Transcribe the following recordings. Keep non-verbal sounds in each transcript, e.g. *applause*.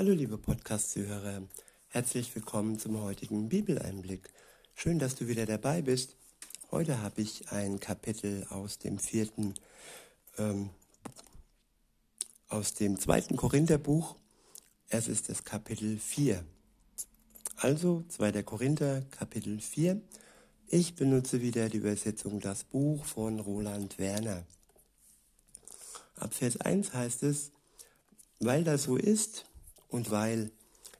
Hallo liebe Podcast-Zuhörer, herzlich willkommen zum heutigen Bibeleinblick. Schön, dass du wieder dabei bist. Heute habe ich ein Kapitel aus dem vierten, ähm, aus dem zweiten Korintherbuch. Es ist das Kapitel 4. Also 2. Korinther, Kapitel 4. Ich benutze wieder die Übersetzung Das Buch von Roland Werner. Ab Vers 1 heißt es, weil das so ist und weil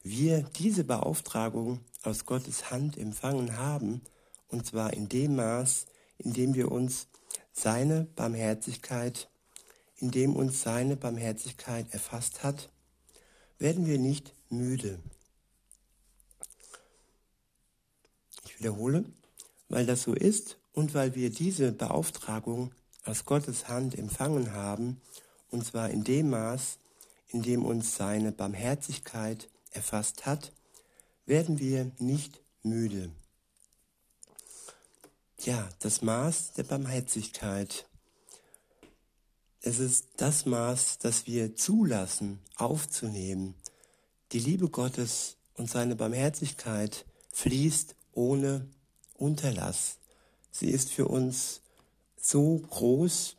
wir diese Beauftragung aus Gottes Hand empfangen haben, und zwar in dem Maß, in dem wir uns seine Barmherzigkeit, in dem uns seine Barmherzigkeit erfasst hat, werden wir nicht müde. Ich wiederhole, weil das so ist und weil wir diese Beauftragung aus Gottes Hand empfangen haben, und zwar in dem Maß, in dem uns seine Barmherzigkeit erfasst hat, werden wir nicht müde. Ja, das Maß der Barmherzigkeit. Es ist das Maß, das wir zulassen, aufzunehmen. Die Liebe Gottes und seine Barmherzigkeit fließt ohne Unterlass. Sie ist für uns so groß,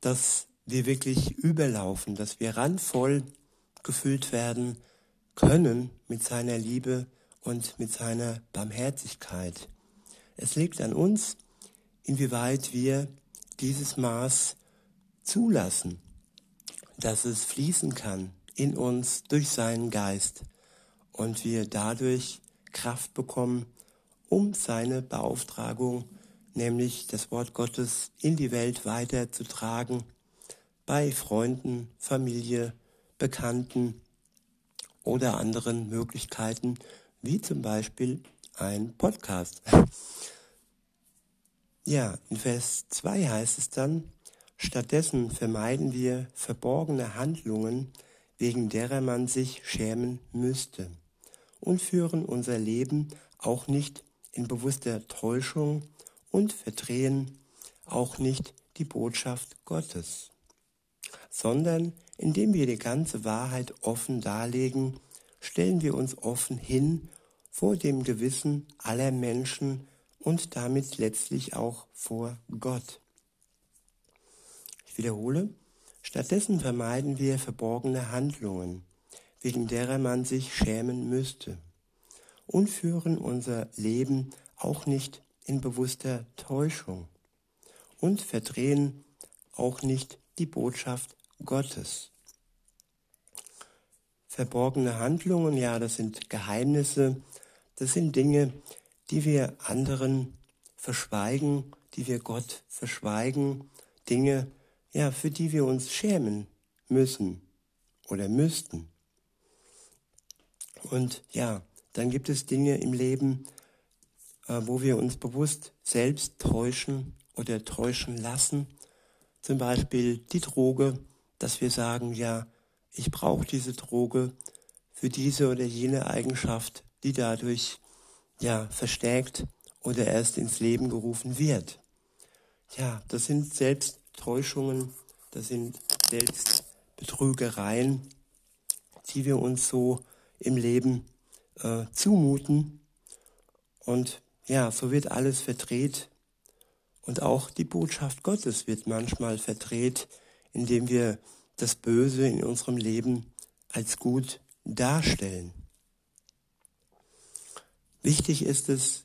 dass wir wirklich überlaufen, dass wir randvoll gefüllt werden können mit seiner Liebe und mit seiner Barmherzigkeit. Es liegt an uns, inwieweit wir dieses Maß zulassen, dass es fließen kann in uns durch seinen Geist und wir dadurch Kraft bekommen, um seine Beauftragung, nämlich das Wort Gottes in die Welt weiterzutragen bei Freunden, Familie, Bekannten oder anderen Möglichkeiten, wie zum Beispiel ein Podcast. *laughs* Ja, in Vers 2 heißt es dann, stattdessen vermeiden wir verborgene Handlungen, wegen derer man sich schämen müsste, und führen unser Leben auch nicht in bewusster Täuschung und verdrehen auch nicht die Botschaft Gottes sondern indem wir die ganze Wahrheit offen darlegen, stellen wir uns offen hin vor dem Gewissen aller Menschen und damit letztlich auch vor Gott. Ich wiederhole, stattdessen vermeiden wir verborgene Handlungen, wegen derer man sich schämen müsste, und führen unser Leben auch nicht in bewusster Täuschung und verdrehen auch nicht die Botschaft Gottes. Verborgene Handlungen, ja, das sind Geheimnisse, das sind Dinge, die wir anderen verschweigen, die wir Gott verschweigen, Dinge, ja, für die wir uns schämen müssen oder müssten. Und ja, dann gibt es Dinge im Leben, äh, wo wir uns bewusst selbst täuschen oder täuschen lassen. Zum Beispiel die Droge, dass wir sagen, ja, ich brauche diese Droge für diese oder jene Eigenschaft, die dadurch ja verstärkt oder erst ins Leben gerufen wird. Ja, das sind Selbsttäuschungen, das sind Selbstbetrügereien, die wir uns so im Leben äh, zumuten. Und ja, so wird alles verdreht. Und auch die Botschaft Gottes wird manchmal verdreht, indem wir das Böse in unserem Leben als gut darstellen. Wichtig ist es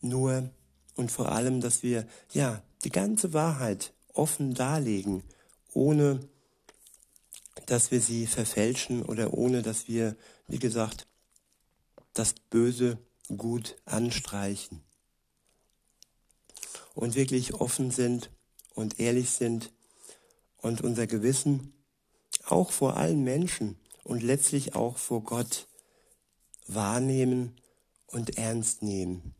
nur und vor allem, dass wir ja die ganze Wahrheit offen darlegen, ohne dass wir sie verfälschen oder ohne dass wir, wie gesagt, das Böse gut anstreichen. Und wirklich offen sind und ehrlich sind und unser Gewissen auch vor allen Menschen und letztlich auch vor Gott wahrnehmen und ernst nehmen.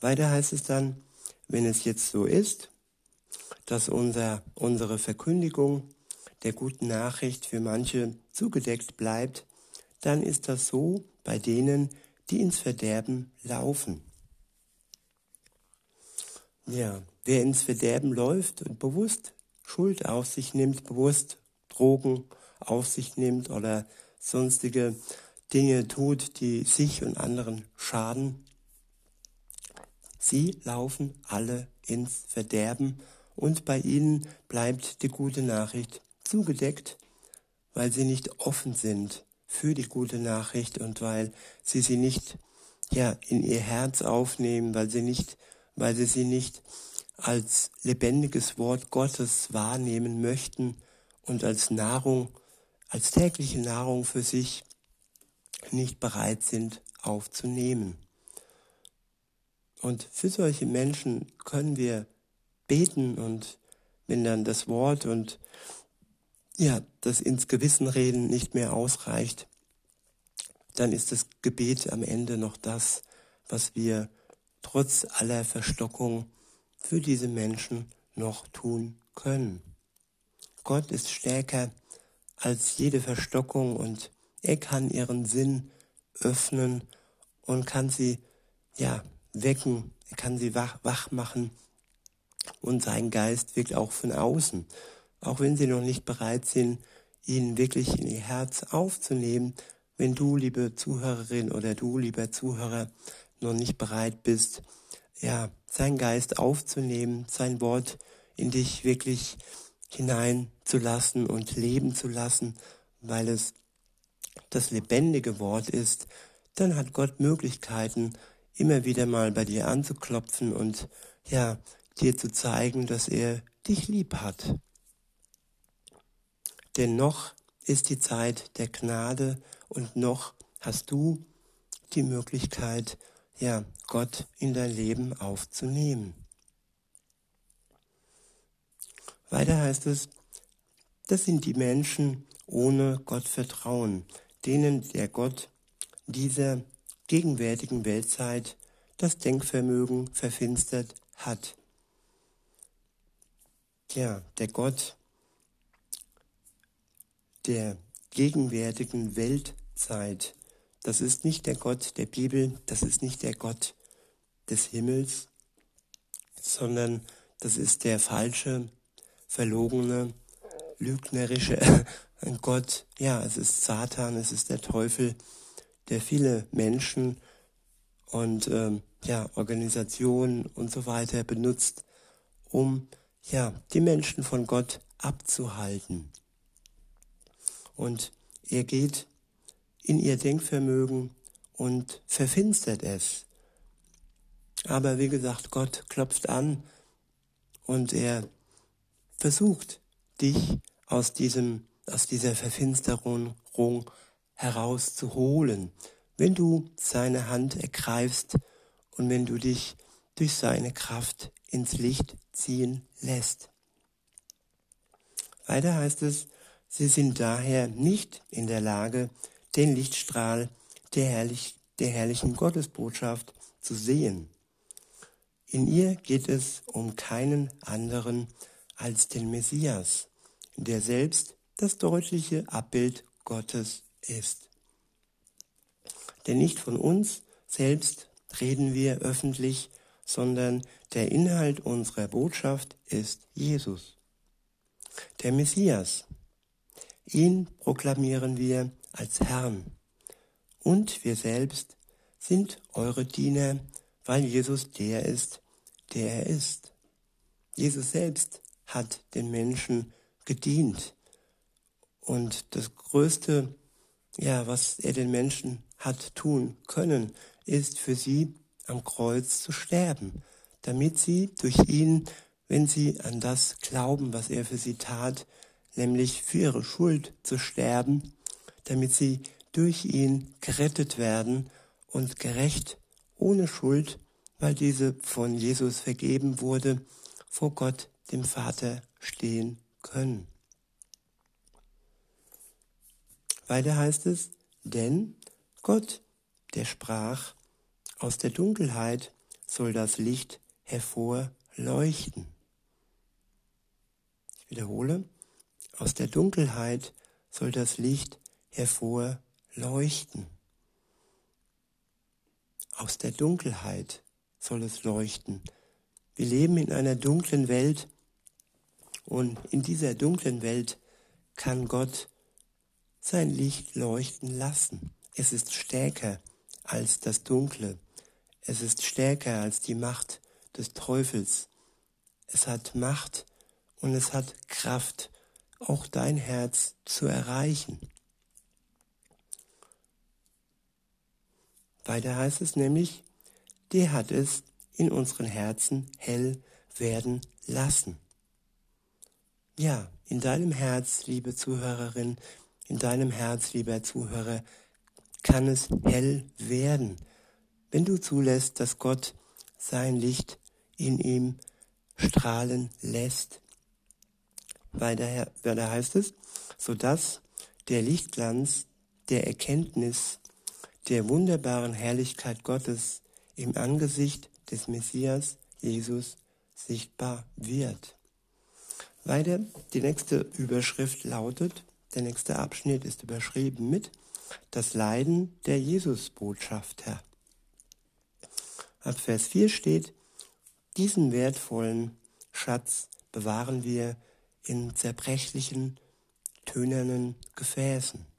Weiter heißt es dann, wenn es jetzt so ist, dass unser, unsere Verkündigung der guten Nachricht für manche zugedeckt bleibt, dann ist das so bei denen, die ins Verderben laufen. Ja, wer ins Verderben läuft und bewusst Schuld auf sich nimmt, bewusst Drogen auf sich nimmt oder sonstige Dinge tut, die sich und anderen schaden. Sie laufen alle ins Verderben und bei ihnen bleibt die gute Nachricht zugedeckt, weil sie nicht offen sind für die gute Nachricht und weil sie sie nicht ja in ihr Herz aufnehmen, weil sie nicht, weil sie sie nicht als lebendiges Wort Gottes wahrnehmen möchten und als Nahrung, als tägliche Nahrung für sich nicht bereit sind aufzunehmen. Und für solche Menschen können wir beten und wenn dann das Wort und ja, das ins Gewissen reden nicht mehr ausreicht, dann ist das Gebet am Ende noch das, was wir trotz aller Verstockung für diese Menschen noch tun können. Gott ist stärker als jede Verstockung und er kann ihren Sinn öffnen und kann sie ja wecken, er kann sie wach, wach machen und sein Geist wirkt auch von außen. Auch wenn sie noch nicht bereit sind, ihn wirklich in ihr Herz aufzunehmen, wenn du, liebe Zuhörerin oder du, lieber Zuhörer, noch nicht bereit bist, ja, sein Geist aufzunehmen, sein Wort in dich wirklich hineinzulassen und leben zu lassen, weil es das lebendige Wort ist, dann hat Gott Möglichkeiten, immer wieder mal bei dir anzuklopfen und ja, dir zu zeigen, dass er dich lieb hat. Denn noch ist die Zeit der Gnade und noch hast du die Möglichkeit, ja, Gott in dein Leben aufzunehmen. Weiter heißt es, das sind die Menschen ohne Gottvertrauen, denen der Gott dieser gegenwärtigen Weltzeit das Denkvermögen verfinstert hat. Ja, der Gott der gegenwärtigen Weltzeit, das ist nicht der Gott der Bibel, das ist nicht der Gott des Himmels, sondern das ist der falsche, verlogene, lügnerische *laughs* Gott. Ja, es ist Satan, es ist der Teufel, der viele Menschen und ähm, ja, Organisationen und so weiter benutzt, um ja, die Menschen von Gott abzuhalten. Und er geht in ihr Denkvermögen und verfinstert es. Aber wie gesagt, Gott klopft an und er versucht, dich aus diesem, aus dieser Verfinsterung herauszuholen, wenn du seine Hand ergreifst und wenn du dich durch seine Kraft ins Licht ziehen lässt. Weiter heißt es, sie sind daher nicht in der Lage, den Lichtstrahl der, herrlich, der herrlichen Gottesbotschaft zu sehen. In ihr geht es um keinen anderen als den Messias, der selbst das deutliche Abbild Gottes ist. Denn nicht von uns selbst reden wir öffentlich, sondern der Inhalt unserer Botschaft ist Jesus, der Messias. Ihn proklamieren wir als Herrn. Und wir selbst sind eure Diener, weil Jesus der ist, der er ist. Jesus selbst hat den Menschen gedient. Und das Größte, ja, was er den Menschen hat tun können, ist für sie am Kreuz zu sterben, damit sie durch ihn, wenn sie an das glauben, was er für sie tat, nämlich für ihre Schuld zu sterben, damit sie durch ihn gerettet werden und gerecht ohne Schuld, weil diese von Jesus vergeben wurde, vor Gott, dem Vater, stehen können. Weiter heißt es, denn Gott, der sprach, aus der Dunkelheit soll das Licht hervorleuchten. Ich wiederhole, aus der Dunkelheit soll das Licht hervorleuchten. Aus der Dunkelheit soll es leuchten. Wir leben in einer dunklen Welt und in dieser dunklen Welt kann Gott sein Licht leuchten lassen. Es ist stärker als das Dunkle. Es ist stärker als die Macht des Teufels. Es hat Macht und es hat Kraft, auch dein Herz zu erreichen. Weiter heißt es nämlich, der hat es in unseren Herzen hell werden lassen. Ja, in deinem Herz, liebe Zuhörerin, in deinem Herz, lieber Zuhörer, kann es hell werden, wenn du zulässt, dass Gott sein Licht in ihm strahlen lässt. Weiter, heißt es, so dass der Lichtglanz der Erkenntnis der wunderbaren Herrlichkeit Gottes im Angesicht des Messias Jesus sichtbar wird. Weiter, die nächste Überschrift lautet, der nächste Abschnitt ist überschrieben mit das Leiden der Jesusbotschafter. Ab Vers 4 steht, diesen wertvollen Schatz bewahren wir in zerbrechlichen, tönernen Gefäßen.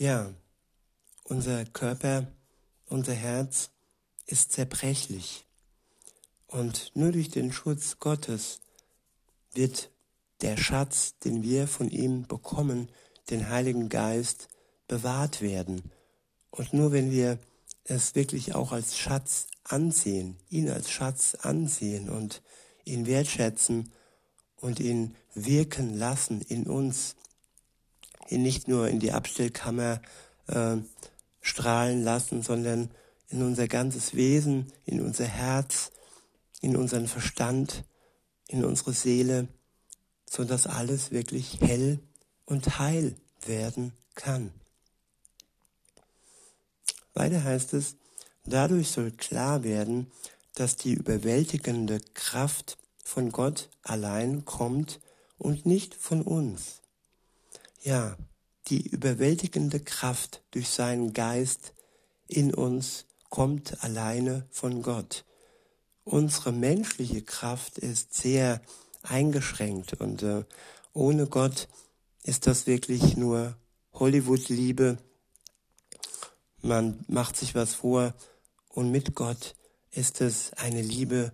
Ja, unser Körper, unser Herz ist zerbrechlich. Und nur durch den Schutz Gottes wird der Schatz, den wir von ihm bekommen, den Heiligen Geist, bewahrt werden. Und nur wenn wir es wirklich auch als Schatz ansehen, ihn als Schatz ansehen und ihn wertschätzen und ihn wirken lassen in uns, ihn nicht nur in die Abstellkammer äh, strahlen lassen, sondern in unser ganzes Wesen, in unser Herz, in unseren Verstand, in unsere Seele, so dass alles wirklich hell und heil werden kann. Weiter heißt es, dadurch soll klar werden, dass die überwältigende Kraft von Gott allein kommt und nicht von uns. Ja, die überwältigende Kraft durch seinen Geist in uns kommt alleine von Gott. Unsere menschliche Kraft ist sehr eingeschränkt und äh, ohne Gott ist das wirklich nur Hollywood-Liebe. Man macht sich was vor und mit Gott ist es eine Liebe,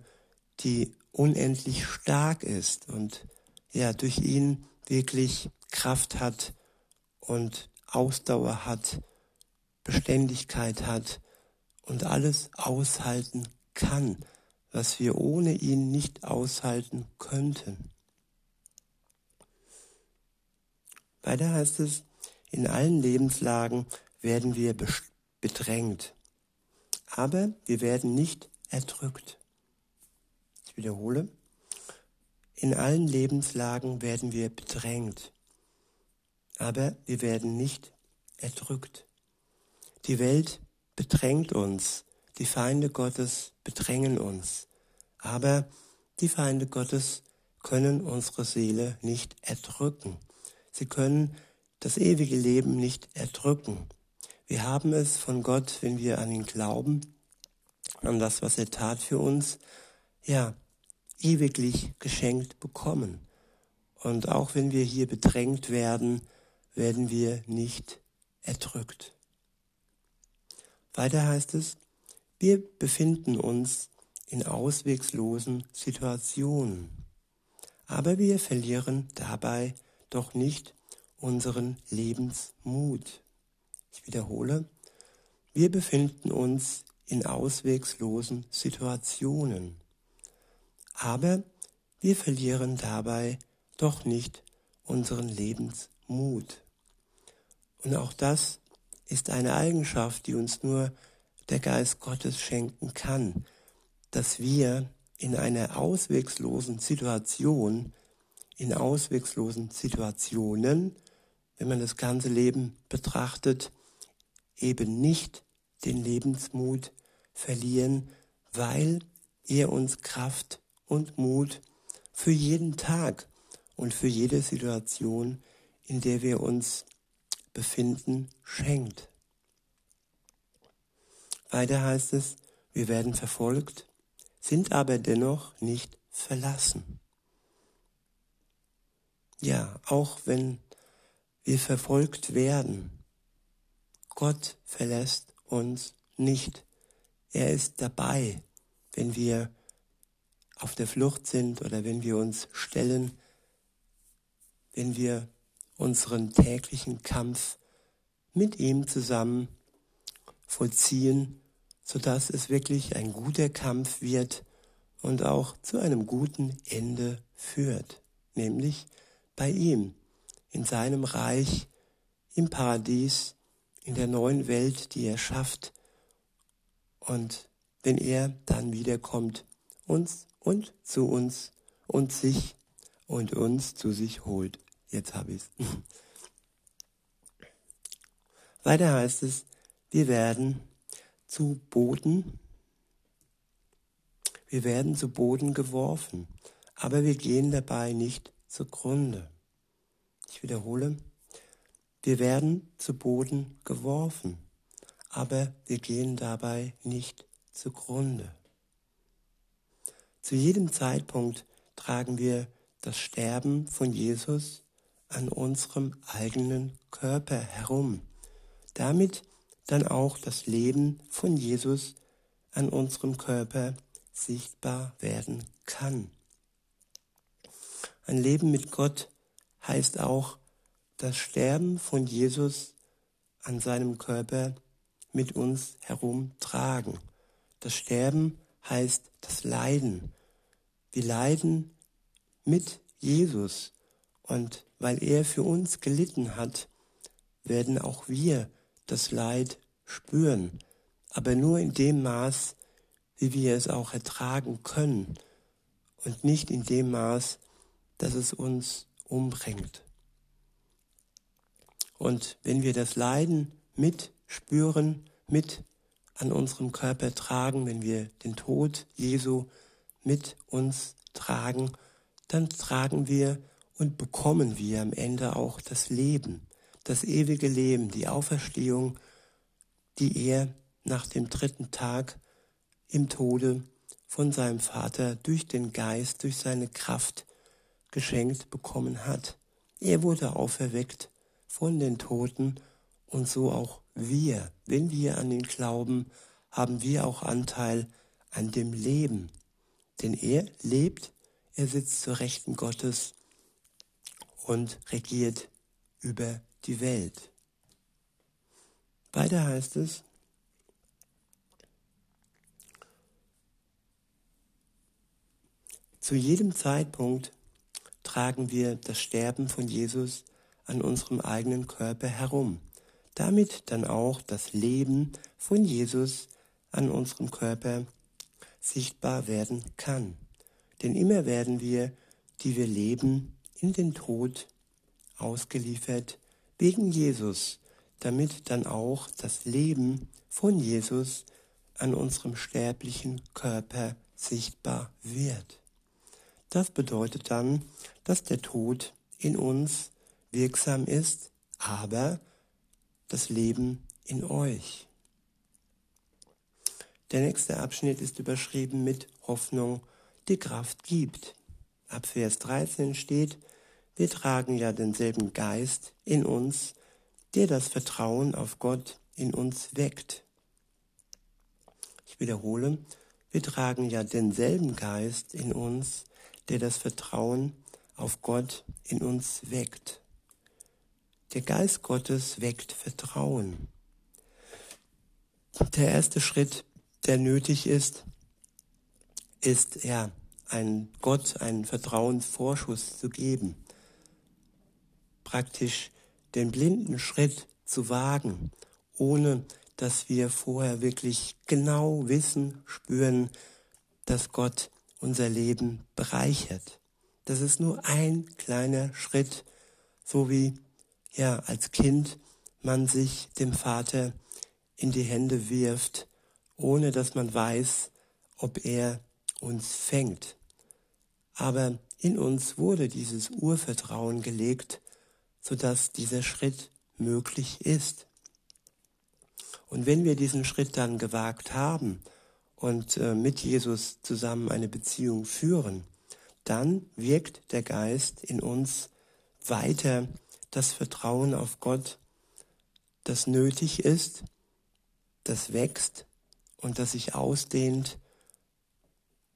die unendlich stark ist und ja, durch ihn wirklich Kraft hat und Ausdauer hat, Beständigkeit hat und alles aushalten kann was wir ohne ihn nicht aushalten könnten. Weiter heißt es, in allen Lebenslagen werden wir bedrängt, aber wir werden nicht erdrückt. Ich wiederhole, in allen Lebenslagen werden wir bedrängt, aber wir werden nicht erdrückt. Die Welt bedrängt uns, die Feinde Gottes bedrängen uns. Aber die Feinde Gottes können unsere Seele nicht erdrücken. Sie können das ewige Leben nicht erdrücken. Wir haben es von Gott, wenn wir an ihn glauben, an das, was er tat für uns, ja, ewiglich geschenkt bekommen. Und auch wenn wir hier bedrängt werden, werden wir nicht erdrückt. Weiter heißt es, wir befinden uns in ausweglosen Situationen. Aber wir verlieren dabei doch nicht unseren Lebensmut. Ich wiederhole, wir befinden uns in ausweglosen Situationen. Aber wir verlieren dabei doch nicht unseren Lebensmut. Und auch das ist eine Eigenschaft, die uns nur der Geist Gottes schenken kann, dass wir in einer ausweglosen Situation, in ausweglosen Situationen, wenn man das ganze Leben betrachtet, eben nicht den Lebensmut verlieren, weil er uns Kraft und Mut für jeden Tag und für jede Situation, in der wir uns befinden, schenkt. Weiter heißt es, wir werden verfolgt, sind aber dennoch nicht verlassen. Ja, auch wenn wir verfolgt werden, Gott verlässt uns nicht. Er ist dabei, wenn wir auf der Flucht sind oder wenn wir uns stellen, wenn wir unseren täglichen Kampf mit ihm zusammen vollziehen, sodass es wirklich ein guter Kampf wird und auch zu einem guten Ende führt, nämlich bei ihm, in seinem Reich, im Paradies, in der neuen Welt, die er schafft. Und wenn er dann wiederkommt, uns und zu uns und sich und uns zu sich holt. Jetzt habe ich es. *laughs* Weiter heißt es, wir werden zu Boden, wir werden zu Boden geworfen, aber wir gehen dabei nicht zugrunde. Ich wiederhole, wir werden zu Boden geworfen, aber wir gehen dabei nicht zugrunde. Zu jedem Zeitpunkt tragen wir das Sterben von Jesus an unserem eigenen Körper herum, damit dann auch das Leben von Jesus an unserem Körper sichtbar werden kann. Ein Leben mit Gott heißt auch das Sterben von Jesus an seinem Körper mit uns herumtragen. Das Sterben heißt das Leiden. Wir leiden mit Jesus. Und weil er für uns gelitten hat, werden auch wir das Leid spüren, aber nur in dem Maß, wie wir es auch ertragen können. Und nicht in dem Maß, dass es uns umbringt. Und wenn wir das Leiden mit spüren, mit an unserem Körper tragen, wenn wir den Tod Jesu mit uns tragen, dann tragen wir und bekommen wir am Ende auch das Leben, das ewige Leben, die Auferstehung, die er nach dem dritten Tag im Tode von seinem Vater durch den Geist, durch seine Kraft geschenkt bekommen hat. Er wurde auferweckt von den Toten und so auch wir. Wenn wir an ihn glauben, haben wir auch Anteil an dem Leben. Denn er lebt, er sitzt zur Rechten Gottes und regiert über die Welt. Weiter heißt es, zu jedem Zeitpunkt tragen wir das Sterben von Jesus an unserem eigenen Körper herum, damit dann auch das Leben von Jesus an unserem Körper sichtbar werden kann. Denn immer werden wir, die wir leben, in den Tod ausgeliefert wegen Jesus, damit dann auch das Leben von Jesus an unserem sterblichen Körper sichtbar wird. Das bedeutet dann, dass der Tod in uns wirksam ist, aber das Leben in euch. Der nächste Abschnitt ist überschrieben mit Hoffnung, die Kraft gibt. Ab Vers 13 steht, wir tragen ja denselben Geist in uns, der das Vertrauen auf Gott in uns weckt. Ich wiederhole, wir tragen ja denselben Geist in uns, der das Vertrauen auf Gott in uns weckt. Der Geist Gottes weckt Vertrauen. Der erste Schritt, der nötig ist, ist ja, ein Gott einen Vertrauensvorschuss zu geben. Praktisch den blinden Schritt zu wagen, ohne dass wir vorher wirklich genau wissen, spüren, dass Gott unser Leben bereichert. Das ist nur ein kleiner Schritt, so wie ja als Kind man sich dem Vater in die Hände wirft, ohne dass man weiß, ob er uns fängt. Aber in uns wurde dieses Urvertrauen gelegt, sodass dieser Schritt möglich ist. Und wenn wir diesen Schritt dann gewagt haben und äh, mit Jesus zusammen eine Beziehung führen, dann wirkt der Geist in uns weiter das Vertrauen auf Gott, das nötig ist, das wächst und das sich ausdehnt,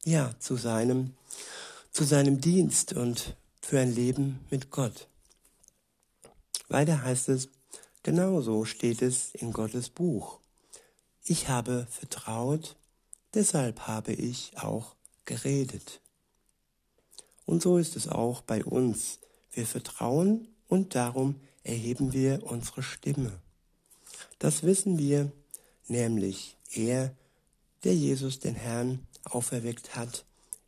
ja, zu seinem, zu seinem Dienst und für ein Leben mit Gott. Weiter heißt es, genauso steht es in Gottes Buch. Ich habe vertraut, deshalb habe ich auch geredet. Und so ist es auch bei uns. Wir vertrauen und darum erheben wir unsere Stimme. Das wissen wir, nämlich er, der Jesus den Herrn auferweckt hat,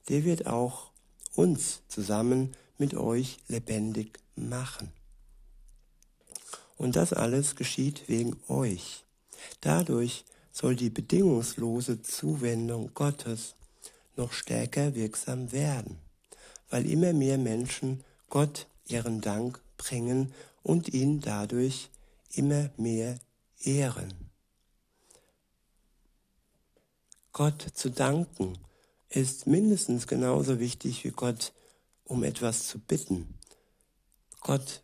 der wird auch uns zusammen mit euch lebendig machen. Und das alles geschieht wegen euch. Dadurch soll die bedingungslose Zuwendung Gottes noch stärker wirksam werden, weil immer mehr Menschen Gott ihren Dank bringen und ihn dadurch immer mehr ehren. Gott zu danken ist mindestens genauso wichtig wie Gott um etwas zu bitten. Gott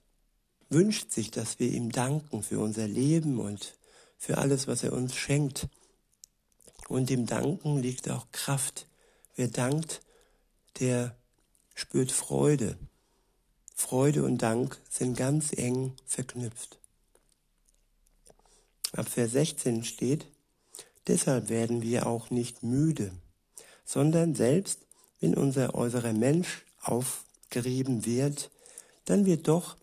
wünscht sich, dass wir ihm danken für unser Leben und für alles, was er uns schenkt. Und im Danken liegt auch Kraft. Wer dankt, der spürt Freude. Freude und Dank sind ganz eng verknüpft. Ab Vers 16 steht, deshalb werden wir auch nicht müde, sondern selbst wenn unser äußerer Mensch aufgerieben wird, dann wird doch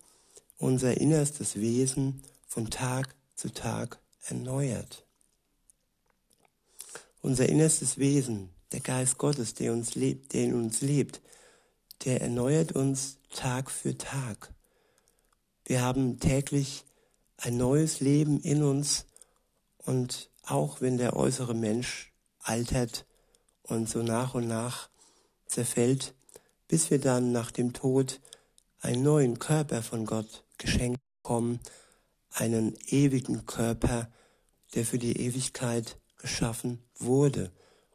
unser innerstes Wesen von Tag zu Tag erneuert. Unser innerstes Wesen, der Geist Gottes, der uns lebt, der in uns lebt, der erneuert uns Tag für Tag. Wir haben täglich ein neues Leben in uns und auch wenn der äußere Mensch altert und so nach und nach zerfällt, bis wir dann nach dem Tod einen neuen Körper von Gott geschenkt bekommen, einen ewigen Körper, der für die Ewigkeit geschaffen wurde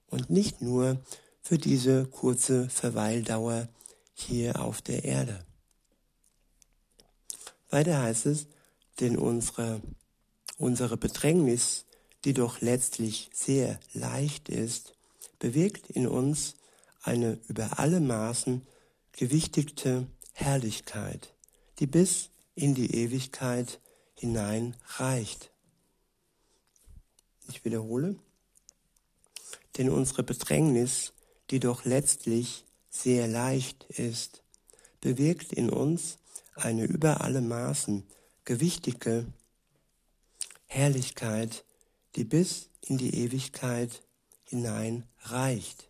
und nicht nur für diese kurze Verweildauer hier auf der Erde. Weiter heißt es, denn unsere, unsere Bedrängnis, die doch letztlich sehr leicht ist, bewirkt in uns eine über alle Maßen gewichtigte Herrlichkeit, die bis in die Ewigkeit hinein reicht. Ich wiederhole, denn unsere Bedrängnis, die doch letztlich sehr leicht ist, bewirkt in uns eine über alle Maßen gewichtige Herrlichkeit, die bis in die Ewigkeit hinein reicht.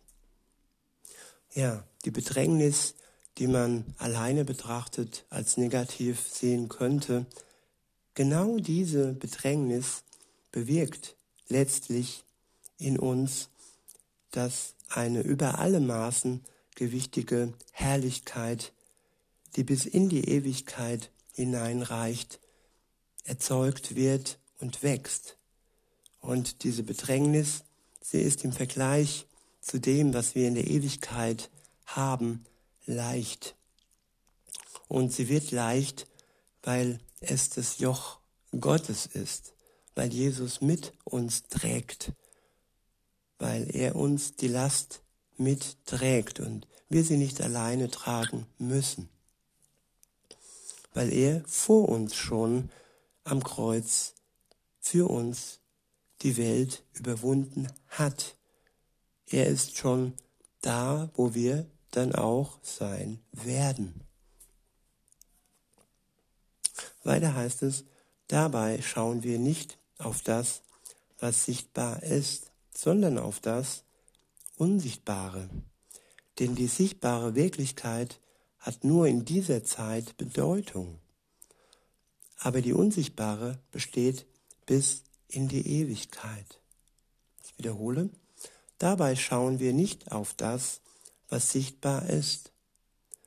Ja, die Bedrängnis, die man alleine betrachtet als negativ sehen könnte, genau diese Bedrängnis bewirkt letztlich in uns, dass eine über alle Maßen gewichtige Herrlichkeit, die bis in die Ewigkeit hineinreicht, erzeugt wird und wächst. Und diese Bedrängnis, sie ist im Vergleich zu dem, was wir in der Ewigkeit haben, leicht. Und sie wird leicht, weil es das Joch Gottes ist, weil Jesus mit uns trägt, weil er uns die Last mitträgt und wir sie nicht alleine tragen müssen, weil er vor uns schon am Kreuz für uns die Welt überwunden hat. Er ist schon da, wo wir dann auch sein werden. Weiter heißt es, dabei schauen wir nicht auf das, was sichtbar ist, sondern auf das Unsichtbare. Denn die sichtbare Wirklichkeit hat nur in dieser Zeit Bedeutung. Aber die unsichtbare besteht bis in die Ewigkeit. Ich wiederhole, dabei schauen wir nicht auf das, was sichtbar ist,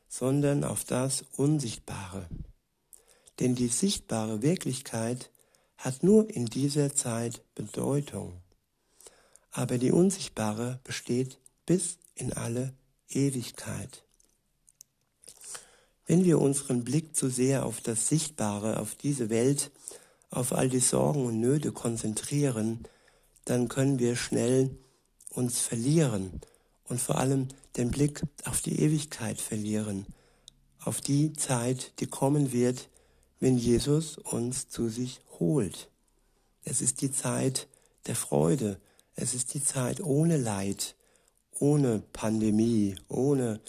sondern auf das Unsichtbare. Denn die sichtbare Wirklichkeit hat nur in dieser Zeit Bedeutung. Aber die unsichtbare besteht bis in alle Ewigkeit. Wenn wir unseren Blick zu sehr auf das Sichtbare, auf diese Welt, auf all die Sorgen und Nöte konzentrieren, dann können wir schnell uns verlieren und vor allem den Blick auf die Ewigkeit verlieren, auf die Zeit, die kommen wird, wenn Jesus uns zu sich holt. Es ist die Zeit der Freude, es ist die Zeit ohne Leid, ohne Pandemie, ohne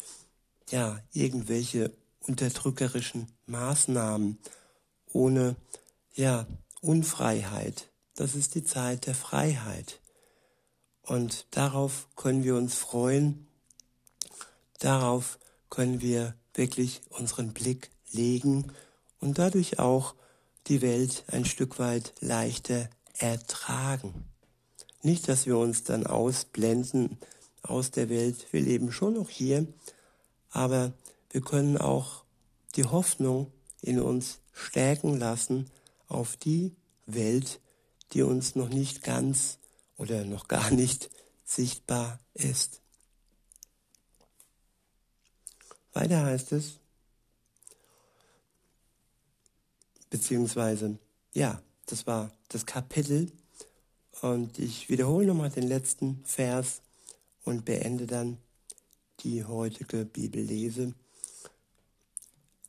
ja irgendwelche unterdrückerischen Maßnahmen, ohne ja Unfreiheit. Das ist die Zeit der Freiheit. Und darauf können wir uns freuen, darauf können wir wirklich unseren Blick legen und dadurch auch die Welt ein Stück weit leichter ertragen. Nicht, dass wir uns dann ausblenden aus der Welt. Wir leben schon noch hier, aber wir können auch die Hoffnung in uns stärken lassen auf die Welt, die uns noch nicht ganz oder noch gar nicht sichtbar ist. Weiter heißt es, beziehungsweise, ja, das war das Kapitel und ich wiederhole nochmal den letzten Vers und beende dann die heutige Bibellese.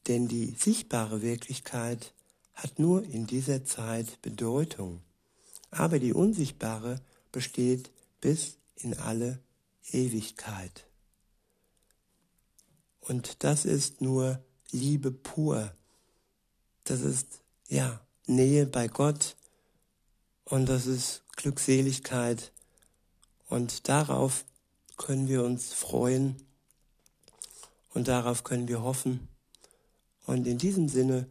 Denn die sichtbare Wirklichkeit hat nur in dieser Zeit Bedeutung, aber die unsichtbare besteht bis in alle Ewigkeit. Und das ist nur Liebe pur. Das ist, ja, Nähe bei Gott und das ist Glückseligkeit. Und darauf können wir uns freuen und darauf können wir hoffen. Und in diesem Sinne